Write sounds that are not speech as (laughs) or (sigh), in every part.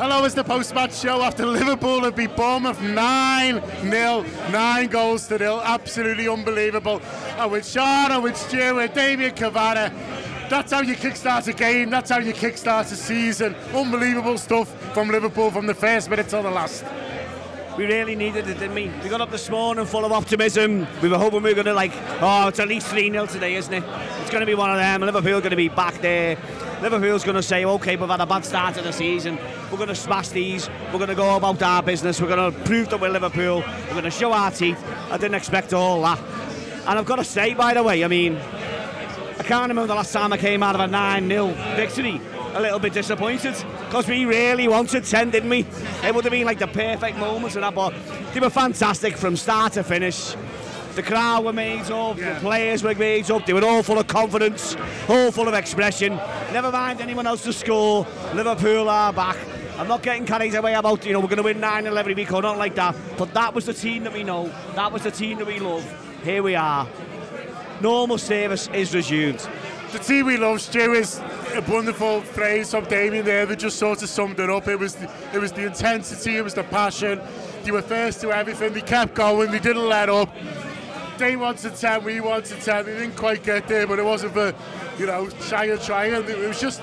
Hello, it's the post-match show after Liverpool have beat Bournemouth 9 0, 9 goals to nil. Absolutely unbelievable. And with Sian, and with Stu, with Damian Kavanagh, that's how you kickstart a game, that's how you kickstart a season. Unbelievable stuff from Liverpool from the first minute till the last. We really needed it, didn't we? We got up this morning full of optimism. We were hoping we were going to, like, oh, it's at least 3 0 today, isn't it? It's going to be one of them. Liverpool going to be back there. Liverpool's going to say, okay, we've had a bad start to the season. We're going to smash these. We're going to go about our business. We're going to prove that we're Liverpool. We're going to show our teeth. I didn't expect all that. And I've got to say, by the way, I mean, I can't remember the last time I came out of a 9 0 victory a little bit disappointed because we really wanted 10, didn't we? It would have been like the perfect moments and that, but they were fantastic from start to finish. The crowd were made up, yeah. the players were made up, they were all full of confidence, all full of expression. Never mind anyone else to score, Liverpool are back. I'm not getting carried away about, you know, we're going to win 9 11 every week or not like that, but that was the team that we know, that was the team that we love. Here we are. Normal service is resumed. The team we love, Stu, is a wonderful phrase from Damien there that just sort of summed it up. It was the, it was the intensity, it was the passion. They were first to everything. They kept going. They didn't let up. They wanted 10, we wanted 10. They didn't quite get there, but it wasn't for, you know, trying and trying. It was just,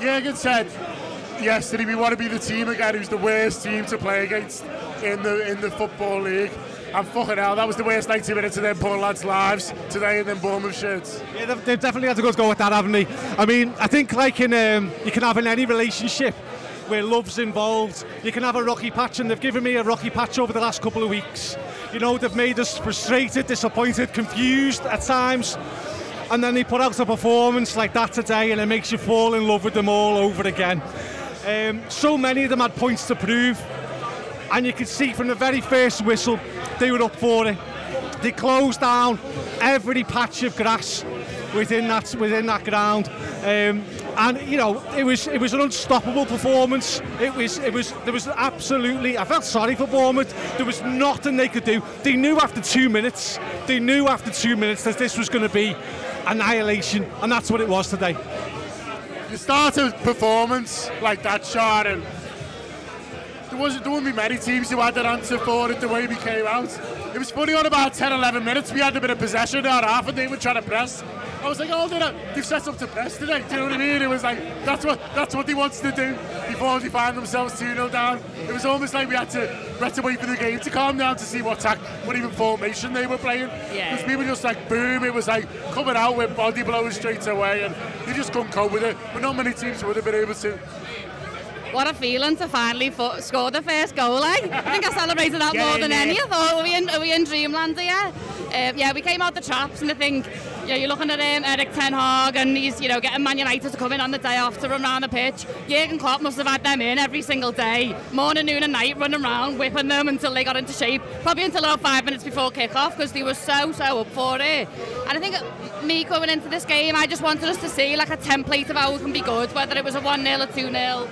Jurgen said yesterday, we want to be the team again who's the worst team to play against in the in the Football League. And fucking hell, that was the worst 90 minutes of them poor lads' lives today in them Bournemouth shirts. Yeah, they've, they've, definitely had to go, go with that, haven't they? I mean, I think like in um, you can have in any relationship where love's involved, you can have a rocky patch, and they've given me a rocky patch over the last couple of weeks. You know, they've made us frustrated, disappointed, confused at times. And then they put out a performance like that today, and it makes you fall in love with them all over again. Um, so many of them had points to prove, and you could see from the very first whistle they were up for it. They closed down every patch of grass within that within that ground. Um, and you know it was it was an unstoppable performance. It was it was there was absolutely I felt sorry for Bournemouth. There was nothing they could do. They knew after two minutes. They knew after two minutes that this was going to be annihilation, and that's what it was today. You start a performance like that, Sharon there wasn't there wouldn't be many teams who had that answer for it the way we came out. It was funny on about 10, 11 minutes. We had a bit of possession our half and they were trying to press. I was like, oh, they're, they've set up to press today. Do you know what I mean? It was like that's what that's what they wanted to do before they found themselves 2 0 down. It was almost like we had to we had to wait for the game to calm down to see what tack, what even formation they were playing. Yeah. Because people just like boom, it was like coming out with body blows straight away, and they just couldn't cope with it. But not many teams would have been able to. What a feeling to finally fo- score the first goal, like. I think I celebrated that more than any. I thought, are we in, are we in dreamland here? Um, yeah, we came out the traps and I think, you know, you're looking at um, Erik Ten Hag and he's, you know, getting Man United to come in on the day off to run around the pitch. Jurgen Klopp must have had them in every single day, morning, noon and night, running around, whipping them until they got into shape. Probably until about five minutes before kick-off because they were so, so up for it. And I think me coming into this game, I just wanted us to see like a template of how we can be good, whether it was a 1-0 or 2-0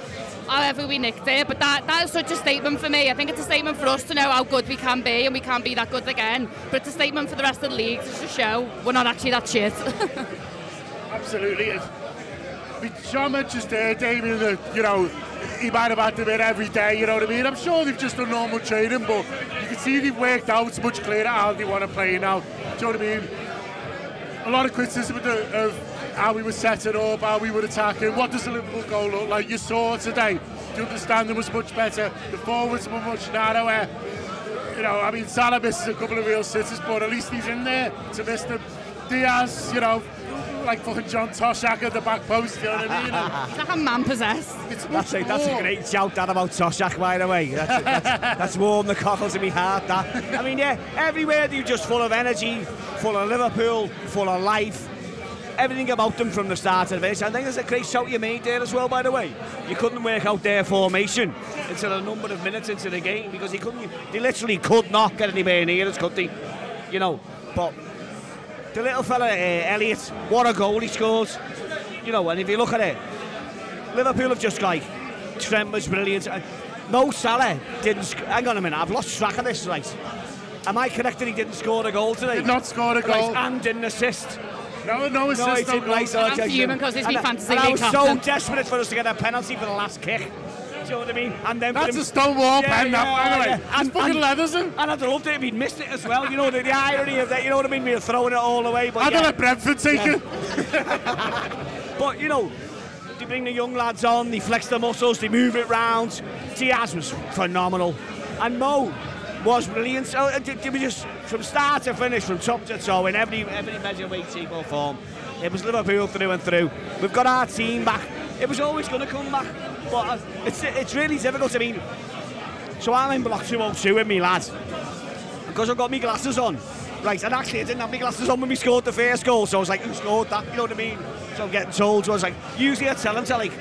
however we nicked it. But that, that is such a statement for me. I think it's a statement for us to know how good we can be and we can be that good again. But it's a statement for the rest of the league to show we're not actually that shit. (laughs) Absolutely. It's, Sian mentions there, Damien, that, you know, he might have had to bit every day, you know what I mean? I'm sure they've just done normal training, but you can see they've worked out much clearer how they want to play now. Do you know what I mean? A lot of criticism of how we were setting up, how we were attacking. What does the Liverpool goal look like? You saw today. The understanding was much better. The forwards were much narrower. You know, I mean, Salah misses a couple of real sitters, but at least he's in there to miss them. Diaz, you know, like fucking John Toshack at the back post, you know what I mean? He's like a man possessed. That's a, that's a great shout that about Toshack, by the way. That's, that's, (laughs) that's warmed the cockles of my heart, that. I mean, yeah, everywhere they're just full of energy, full of Liverpool, full of life everything about them from the start of this. I think there's a great shout you made there as well, by the way. You couldn't work out their formation until a number of minutes into the game because he couldn't. They literally could not get anywhere near us, could they? You know, but the little fella uh, Elliott, what a goal he scores. You know, and if you look at it, Liverpool have just like Trent was brilliant. Mo Salah didn't. Sc- hang on a minute, I've lost track of this. Right? Am I correct that he didn't score a goal today? Did not score a goal right, and didn't assist. No, no assist. No, he didn't. Right, I'm fuming because it's me fantasy and I was so desperate for us to get a penalty for the last kick. Do you know what I mean? And then That's a stone wall pen, that, by the way. yeah. It's fucking leathers and... And I'd have loved it if he'd missed it as well. You know the, the irony of that. You know what I mean? We were throwing it all away, but I yeah. don't let Brentford take it. But you know, they bring the young lads on, they flex their muscles, they move it round. Diaz was phenomenal, and Mo was brilliant. So uh, they, they just from start to finish, from top to toe, in every every measure, shape, or form. It was Liverpool through and through. We've got our team back. It was always going to come back, but uh, it's it's really difficult. I mean, so I'm in block 202 with me lads because I've got my glasses on. Right, and actually I didn't have my glasses on when we scored the first goal, so I was like, who scored that? You know what I mean? So I'm getting told, so I was like, usually I tell them to like,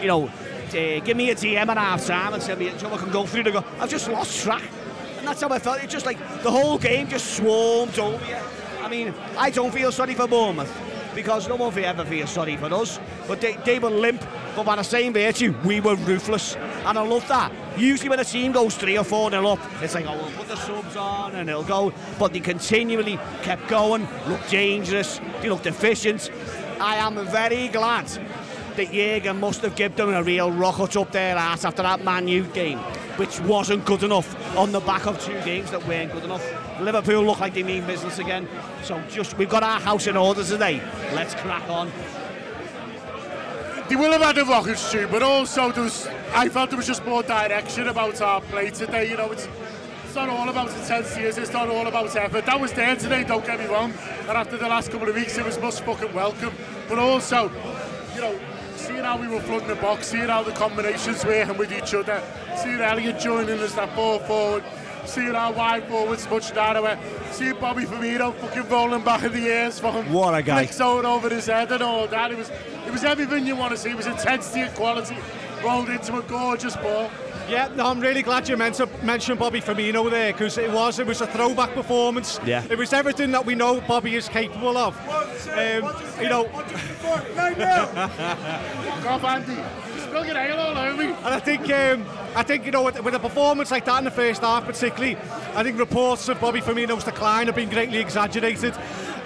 you know, give me a DM at half time and tell me so I can go through the goal. I've just lost track. And that's how I felt. It's just like the whole game just swarmed over you. I mean, I don't feel sorry for Bournemouth because no one ever feels sorry for us. But they, they were limp, but by the same virtue, we were ruthless. And I love that. Usually when a team goes 3 or 4 nil up, it's like, oh, we'll put the subs on and it'll go. But they continually kept going, looked dangerous, they looked efficient. I am very glad that Jürgen must have given them a real rocket up their ass after that Man U game, which wasn't good enough on the back of two games that weren't good enough. Liverpool look like they mean business again. So just we've got our house in order today. Let's crack on. They will have had a rocket too, but also I felt there was just more direction about our play today. You know, it's, it's not all about intensity, it's not all about effort. That was there today, don't get me wrong. And after the last couple of weeks, it was most fucking welcome. But also, you know, seeing how we were flooding the box, seeing how the combinations working with each other, seeing Elliott joining us that ball forward, seeing our wide forwards much narrower, seeing Bobby Firmino fucking rolling back in the ears for him. What a guy. Flicks out over his head and all that. It was, it was everything you want to see. It was intensity and quality rolled into a gorgeous ball. Yeah, no, I'm really glad you meant to mention Bobby Firmino there because it was it was a throwback performance. Yeah. it was everything that we know Bobby is capable of. Um, you know, and I think um, I think you know with, with a performance like that in the first half, particularly, I think reports of Bobby Firmino's decline have been greatly exaggerated.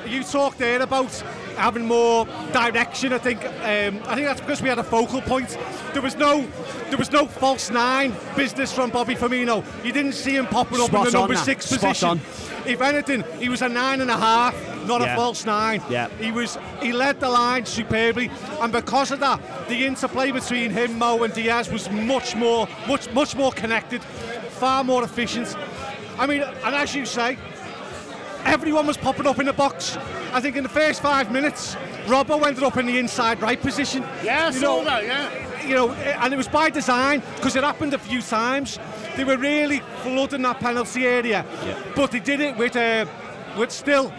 You talked there about having more direction. I think um, I think that's because we had a focal point. There was no there was no false nine business from Bobby Firmino. You didn't see him popping up Spot in the number six Spot position. on. If anything, he was a nine and a half, not Yeah. a false nine. Yeah. He was he led the line superbly, and because of that, the interplay between him, Mo, and Diaz was much more, much much more connected, far more efficient. I mean, and as you say, everyone was popping up in the box. I think in the first five minutes, Robbo ended up in the inside right position. Yeah, I You saw know, that, yeah. you know, and it was by design because it happened a few times. They were really flooding that penalty area, but they did it with uh, with still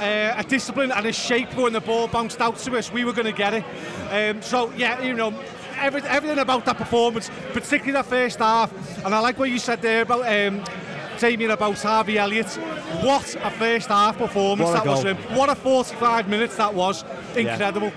uh, a discipline and a shape when the ball bounced out to us. We were going to get it. Um, so yeah, you know. Every, everything about that performance, particularly that first half, and I like what you said there about um, Damien about Harvey Elliott. What a first half performance that was goal. from him. What a 45 minutes that was. Incredible.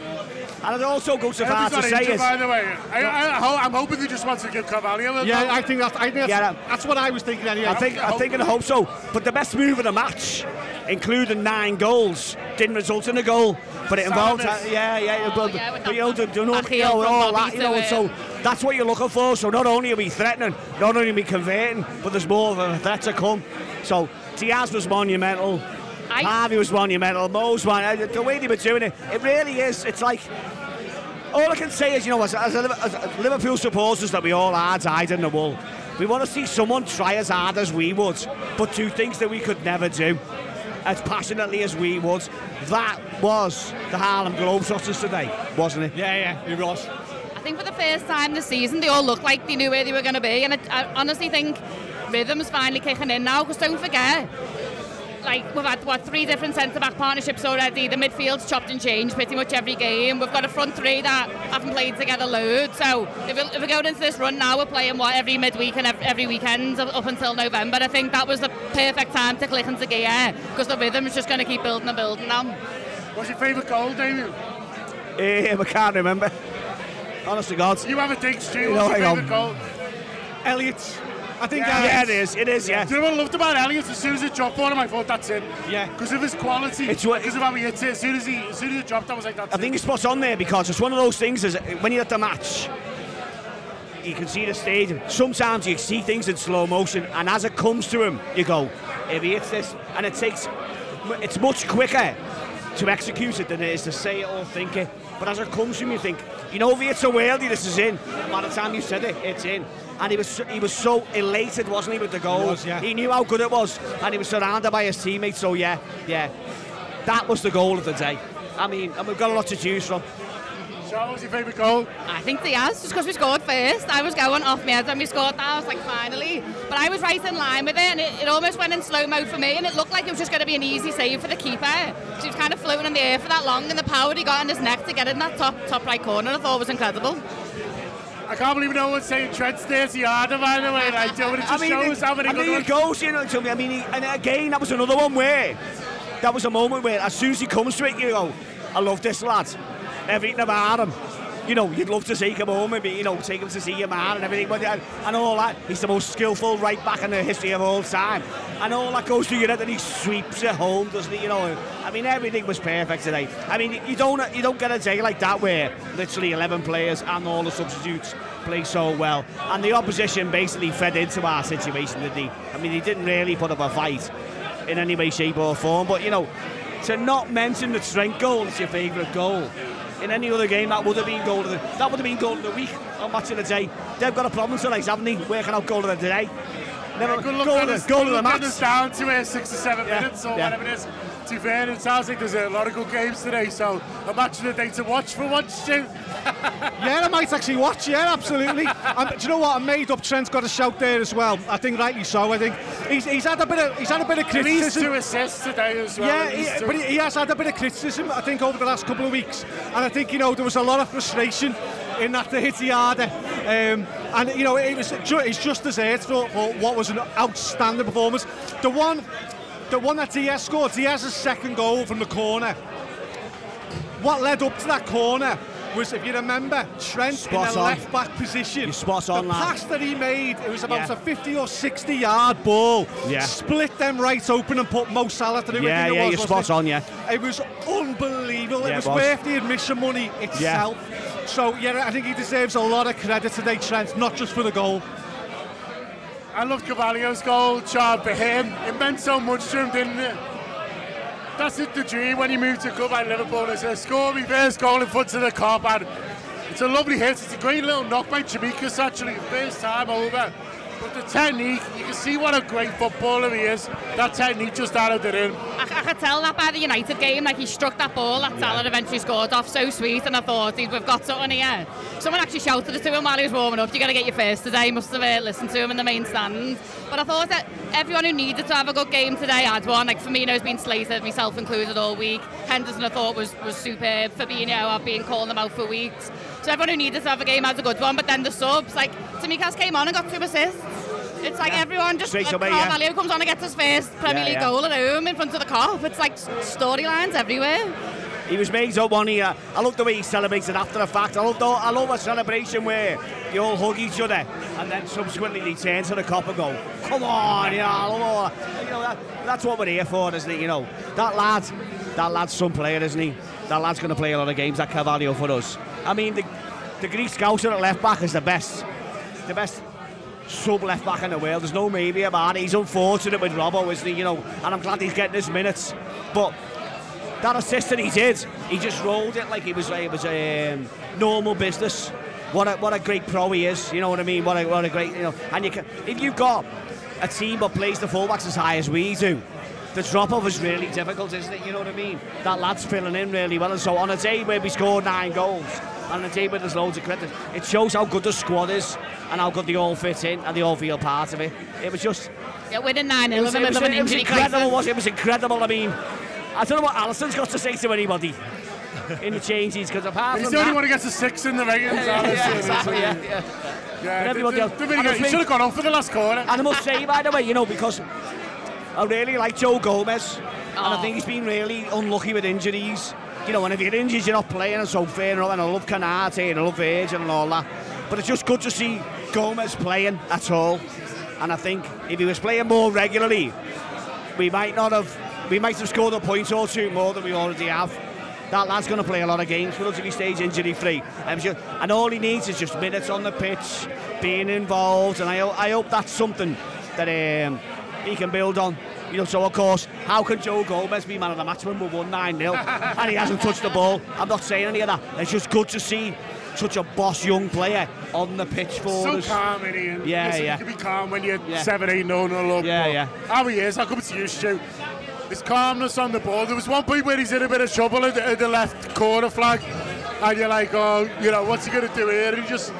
And I'd also go so far to not say injured, is by the way. I, I, I, ho- I'm hoping they just want to give Cavalier a Yeah. I think that's, I think that's, Yeah. that's what I was thinking anyway. I think I think and I hope so. But the best move of the match, including nine goals, didn't result in a goal, but it involved yeah yeah. but, yeah, but you know, you know all that, you know, so that's what you're looking for. So not only are we threatening, not only are we converting, but there's more of a threat to come. So Diaz was monumental. I- Harvey was monumental. Mo's one. uh, The way they were doing it, it really is. It's like all I can say is, you know, as, as, as Liverpool supporters that we all are tied in the wool, we want to see someone try as hard as we would, but do things that we could never do as passionately as we would. That was the Harlem Globetrotters today, wasn't it? Yeah, yeah, it was. I think for the first time this season, they all looked like they knew where they were going to be, and I, I honestly think rhythm's finally kicking in now. Because don't forget, like we've had what three different centre back partnerships already. The midfield's chopped and changed pretty much every game. We've got a front three that haven't played together loads. So if, we, if we're going into this run now, we're playing what every midweek and every, every weekend up up until November. I think that was the perfect time to click into gear because the rhythm's just going to keep building and building now. What's your favourite goal, Damien? Um, I can't remember. Honest to God. You have a dig, Stu. You What's know, your hang favourite goal? Elliott. I think Yeah, Yeah, it is. It is. Yeah. Do you know what I loved about Elliott? As soon as it dropped on him, I thought that's it. Yeah. Because of his quality. It's what- Because of how he hits it. As soon as he, as soon as it dropped, I was like, that's I think it. he's spot on there because it's one of those things. Is when you're at the match, you can see the stadium. Sometimes you see things in slow motion, and as it comes to him, you go, if he hits this, and it takes, it's much quicker to execute it than it is to say it or think it. But as it comes to him, you think, you know, if he hits a worldie, this is in. By the time you said it, it's in. And he was so, he was so elated, wasn't he, with the goal? He was, yeah. He knew how good it was, and he was surrounded by his teammates. So yeah, yeah, that was the goal of the day. I mean, and we've got a lot to choose from. Sian, what was your favourite goal? I think Diaz, just because we scored first. I was going off my head when we scored that. I was like, finally. But I was right in line with it, and it, it almost went in slow mo for me, and it looked like it was just going to be an easy save for the keeper. She was kind of floating in the air for that long, and the power he got in his neck to get in that top top right corner, I thought was incredible. I can't believe no one's saying Trent's dirty harder, by the way. Like, know, it just shows how many I mean, it goes, you know, to me. I mean, he, and again, that was another one where that was a moment where, as soon as he comes to it, you go, I love this lad. Everything about him. You know, you'd love to take him home and be, you know, take him to see your man and everything, but and, and all that. He's the most skillful right back in the history of all time, and all that goes through your head, and he sweeps it home, doesn't he? You know, I mean, everything was perfect today. I mean, you don't you don't get a day like that where literally 11 players and all the substitutes play so well, and the opposition basically fed into our situation, did they? I mean, he didn't really put up a fight in any way, shape, or form, but you know, to not mention the strength goal as your favourite goal. In any other game, that would have been goal of the that would have been goal of the week on match of the day. They've got a problem tonight, haven't they? Working out goal of the day. Never Good luck goal, of the, us- goal of the match. down to uh, six or seven Yeah, minutes or yeah. whatever it is. To be fair, it sounds like there's a lot of good games today, so a match of the day to watch for once, Stu. (laughs) Yeah, I might actually watch. Yeah, absolutely. and, do you know what? I made up. Trent's got a shout there as well. I think rightly so. I think he's, he's had a bit of he's had a bit of And he's criticism. two assists today as well. Yeah, he, but he, has had a bit of criticism, I think, over the last couple of weeks. And I think, you know, there was a lot of frustration in that to hit the harder. Um, and, you know, it was ju- it's just deserved for, for what was an outstanding performance. The one, the one that Diaz scored, a second goal from the corner. What led up to that corner was, if you remember, Trent Spot in the left back position. You're spot on, The lad. pass that he made, it was about Yeah. a 50 or 60 yard ball. Yeah. Split them right open and put Mo Salah through. Yeah, it yeah, was, you're spot it? on, yeah. It was unbelievable. Yeah, it it was, was. worth the admission money itself. Yeah. So yeah, I think he deserves a lot of credit today, Trent, not just for the goal. I love Carvalho's goal, Chad, for him. It meant so much to him, didn't it? That's it, the dream when you moved to club at Liverpool. It's a score me first goal in front of the Kop, and it's a lovely hit. It's a great little knock by Tsimikas, actually, first time over. But the technique, you can see what a great footballer he is. That technique just added it in. I, I could tell that by the United game, like he struck that ball that Salah eventually scored off so sweet, and I thought "We've got something here. Someone actually shouted it to him while he was warming up. You got to get your first today. Must have uh, listened to him in the main stand. But I thought that everyone who needed to have a good game today had one. Like Firmino's been slated, myself included, all week. Henderson I thought was was superb. Fabinho I've been calling them out for weeks. So everyone who needed to have a game has a good one. But then the subs, like Tsimikas came on and got two assists. It's like everyone just Straight like, away, yeah. Carvalho comes on and gets his first Premier Yeah, League yeah. goal at home in front of the Kop. It's like storylines everywhere. He was made up one here. Uh, I love the way he celebrated after the fact. I love the, I love a celebration where they all hug each other and then subsequently they turn to the Kop and go, "Come on, you know, I love all that." You know that, that's what we're here for, isn't it? You know that lad, that lad's some player, isn't he? That lad's going to play a lot of games. That Carvalho for us. I mean, the the Greek scouser at left back is the best, the best sub left back in the world. There's no maybe about it. He's unfortunate with Robbo, isn't he? You know, and I'm glad he's getting his minutes, but that assist that he did, he just rolled it like it was it was a um, normal business. What a what a great pro he is. You know what I mean? What a what a great you know. And you can if you've got a team that plays the fullbacks as high as we do. The drop off is really difficult, isn't it? You know what I mean? That lad's filling in really well. And so on a day where we scored nine goals, and a day where there's loads of credit, it shows how good the squad is and how good they all fit in and they all feel part of it. It was just Yeah, winning 9 it 0 was, in the it middle of an it was incredible, was it? It was incredible. I mean, I don't know what Alisson's got to say to anybody in the changes, because apart He's from the only that... one who gets a six in the ratings. yeah, honestly. yeah, exactly, yeah, yeah. Yeah, But everybody the- else- the- the and video- I he should have gone on for the last corner. And I must say, by the way, you know, because I really like Joe Gomez, and I Oh. think he's been really unlucky with injuries. You know, and if you're injured, you're not playing, and so fair enough. And I love Konaté, and I love Virgil and all that. But it's just good to see Gomez playing at all. And I think if he was playing more regularly, we might not have, we might have scored a point or two more than we already have. that lad's going to play a lot of games for us if he stays injury free. Um, and all he needs is just minutes on the pitch, being involved, and I, I hope that's something that um, he can build on. You know, so of course, how can Joe Gomez be man of the match when we're 1 9 0 and he hasn't touched the ball? I'm not saying any of that. It's just good to see such a boss young player on the pitch for so us. So calm in here. Yeah, Listen, yeah. You can be calm when you're Yeah. 7, 8, no, no, look. Yeah, yeah. How he is, I come to you, Stu. His calmness on the ball. There was one point where he's in a bit of trouble at the, at the left corner flag, and you're like, oh, you know, what's he going to do here? And he just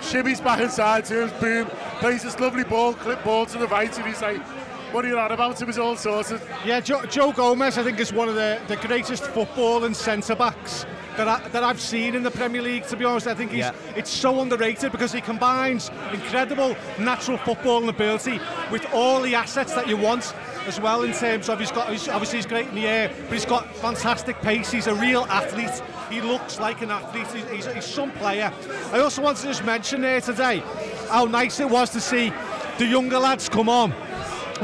shimmies back inside to him, boom, plays this lovely ball, clip ball to the right, and he's like, what are you on about? It was all sorted. Yeah, Joe, Joe Gomez, I think, is one of the, the greatest football and centre backs that, I, that I've seen in the Premier League. To be honest, I think he's Yeah. it's so underrated because he combines incredible natural footballing ability with all the assets that you want as well. In terms of he's got, he's, obviously he's great in the air, but he's got fantastic pace. He's a real athlete. He looks like an athlete. He's, he's, he's some player. I also wanted to just mention there today how nice it was to see the younger lads come on.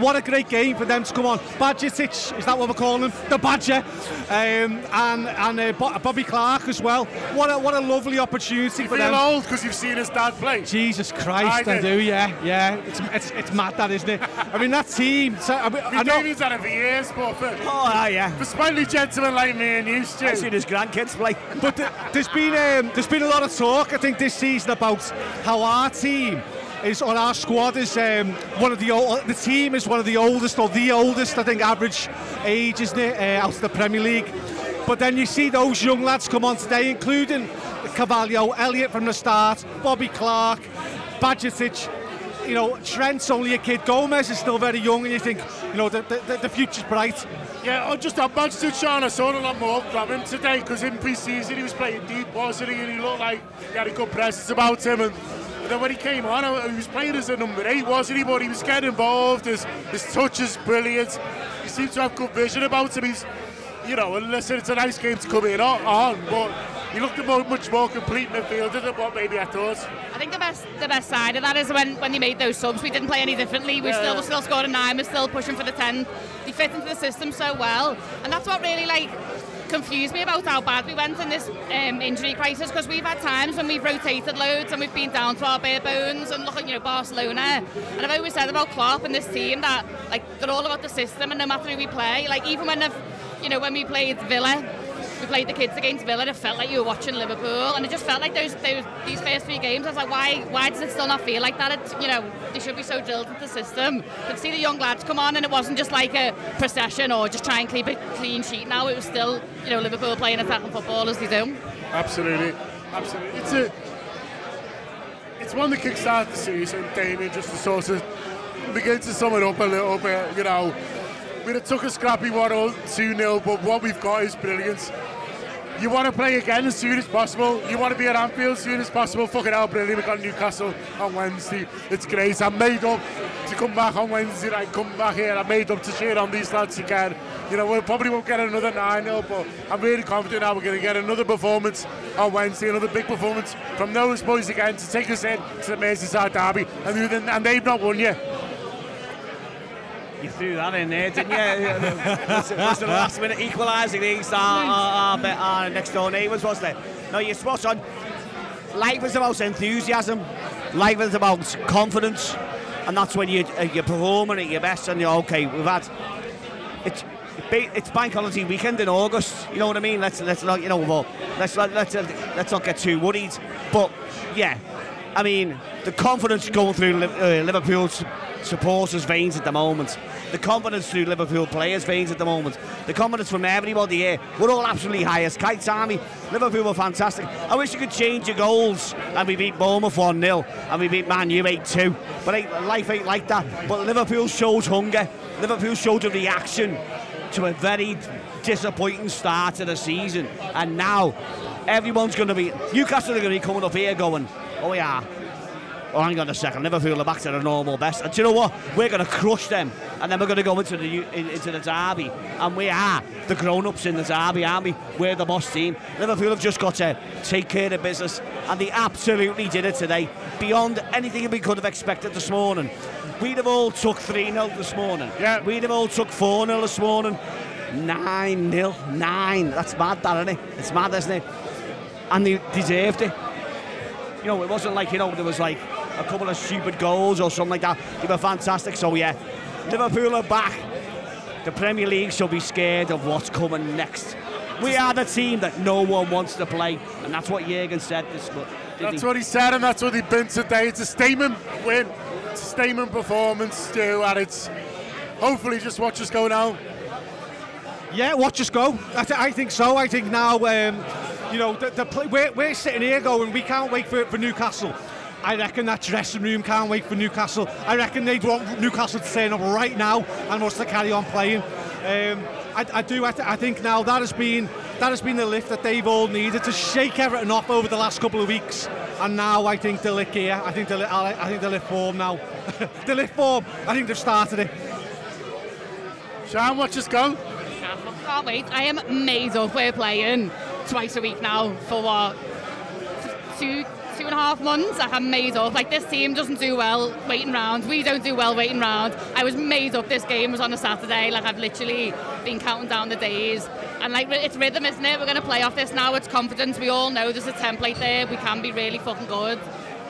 What a great game for them to come on. Bajcetic, is that what we're calling him? The Badger. Um, and and uh, Bo- Bobby Clark as well. What a, what a lovely opportunity You for them. old because you've seen his dad play. Jesus Christ, I I, do, yeah, yeah. It's, it's, it's mad, that, isn't it? I mean, that team. So, I, mean, I know. David's had it for years, but for, Oh, ah, yeah. for sprightly gentlemen like me and you, I've seen his grandkids play. But th- there's been um, there's been a lot of talk, I think, this season about how our team is, or our squad is um, one of the old, the team is one of the oldest, or the oldest, I think, average age, isn't it, uh, out of the Premier League. But then you see those young lads come on today, including Carvalho, Elliott from the start, Bobby Clark, Bajcetic. You know, Trent's only a kid. Gomez is still very young, and you think, you know, the, the, the future's bright. Yeah, I just on Manchester Sean, I saw a lot more from him today because in pre-season he was playing deep, wasn't he? And he looked like he had a good presence about him. And, then when he came on, uh, he was playing as a number eight, wasn't he? But he was getting involved. His, his touch is brilliant. He seems to have good vision about him. He's, you know, listen, it's a nice game to come in on, but he looked a mo- much more complete midfielder than what maybe I thought. I think the best the best side of that is when, when they made those subs, we didn't play any differently. We Yeah, still still scored a nine. We're still pushing for the ten. They fit into the system so well, and that's what really like confused me about how bad we went in this um, injury crisis because we've had times when we've rotated loads and we've been down to our bare bones and look at you know Barcelona. And I've always said about Klopp and this team that like they're all about the system and no matter who we play like even when they've you know when we played Villa we played the kids against Villa. and It felt like you were watching Liverpool, and it just felt like those, those these first three games. I was like, why why does it still not feel like that? It's, you know, they should be so drilled into the system. Could see the young lads come on, and it wasn't just like a procession or just try and keep a clean sheet. Now it was still, you know, Liverpool playing attacking football as they do. Absolutely, absolutely. It's a, it's one that kickstarted the season, Damien, just to sort of begin to sum it up a little bit. You know, we have took a scrappy one or two 0 but what we've got is brilliant. You want to play again as soon as possible. You want to be at Anfield as soon as possible. Fucking hell, brilliant. We've got Newcastle on Wednesday. It's great. I'm made up to come back on Wednesday. I come back here. I'm made up to cheer on these lads again. You know, we probably won't get another 9 0, but I'm really confident now we're going to get another performance on Wednesday, another big performance from those boys again to take us in to the Merseyside Derby. And, and they've not won yet. You threw that in there, didn't you? it- the last minute equalising against our, our, our, our next door neighbours, wasn't it? No, you're spot on. Life is about enthusiasm. Life is about confidence, and that's when you uh, you're performing at your best. And you're okay. We've had it's it's bank holiday weekend in August. You know what I mean? Let's let's not you know well, let's let, let's let's not get too worried. But yeah, I mean the confidence going through uh, Liverpool's supporters' veins at the moment. The confidence through Liverpool players' veins at the moment. The confidence from everybody here. We're all absolutely high as kites, army. Liverpool were fantastic. I wish you could change your goals and we beat Bournemouth 1 0 and we beat Man U 8 2. But ain't, life ain't like that. But Liverpool showed hunger. Liverpool showed a reaction to a very disappointing start to the season. And now everyone's going to be, Newcastle are going to be coming up here going, oh yeah, oh hang on a second, Liverpool are back to their normal best. And do you know what? We're going to crush them. And then we're going to go into the in- into the derby. And we are the grown-ups in the derby, aren't we? We're the boss team. Liverpool have just got to take care of business. And they absolutely did it today. Beyond anything we could have expected this morning. We'd have all took 3-0 this morning. Yeah. We'd have all took 4-0 this morning. 9 0. 9. That's mad, that, isn't it? It's mad, isn't it? And they deserved it. You know, it wasn't like, you know, there was like a couple of stupid goals or something like that. They were fantastic. So, yeah, Liverpool are back. The Premier League should be scared of what's coming next. We are the team that no one wants to play, and that's what Jurgen said. This, month. that's he? what he said, and that's what he's been today. It's a statement win, it's a statement performance, Stu, and it's hopefully just watch us go now. Yeah, watch us go. I, th- I think so. I think now, um, you know, the, the play, we're, we're sitting here going, we can't wait for, for Newcastle. I reckon that dressing room can't wait for Newcastle. I reckon they'd want Newcastle to turn up right now and us to carry on playing. Um, I, I, do. I, th- I, think now that has been that has been the lift that they've all needed to shake everything off over the last couple of weeks. And now I think they'll lift here. I think they'll I think they'll lift form now. (laughs) they lift form. I think they've started it. Sian, watch us go. I can't wait. I am made up. We're playing twice a week now for what two two and a half months, I have made up. Like this team doesn't do well waiting round. We don't do well waiting round. I was made up. This game was on a Saturday. Like I've literally been counting down the days. And like it's rhythm, isn't it? We're going to play off this now. It's confidence. We all know there's a template there. We can be really fucking good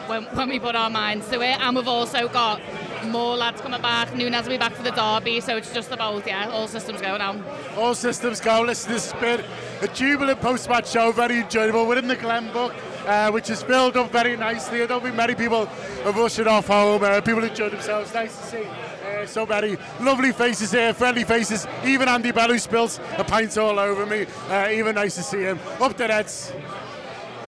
when, when we put our minds to it. And we've also got more lads coming back. Nunez will be back for the derby, so it's just about yeah, all systems go now. All systems go. Listen, this has been a jubilant post-match show, very enjoyable. We're in the Glenbuck uh, which is filled up very nicely. I don't think many people have ushered off home. Uh, people enjoyed themselves. Nice to see. Uh, so many lovely faces here, friendly faces. Even Andy Bell, who spills a pint all over me. Uh, even nice to see him. Up the Reds.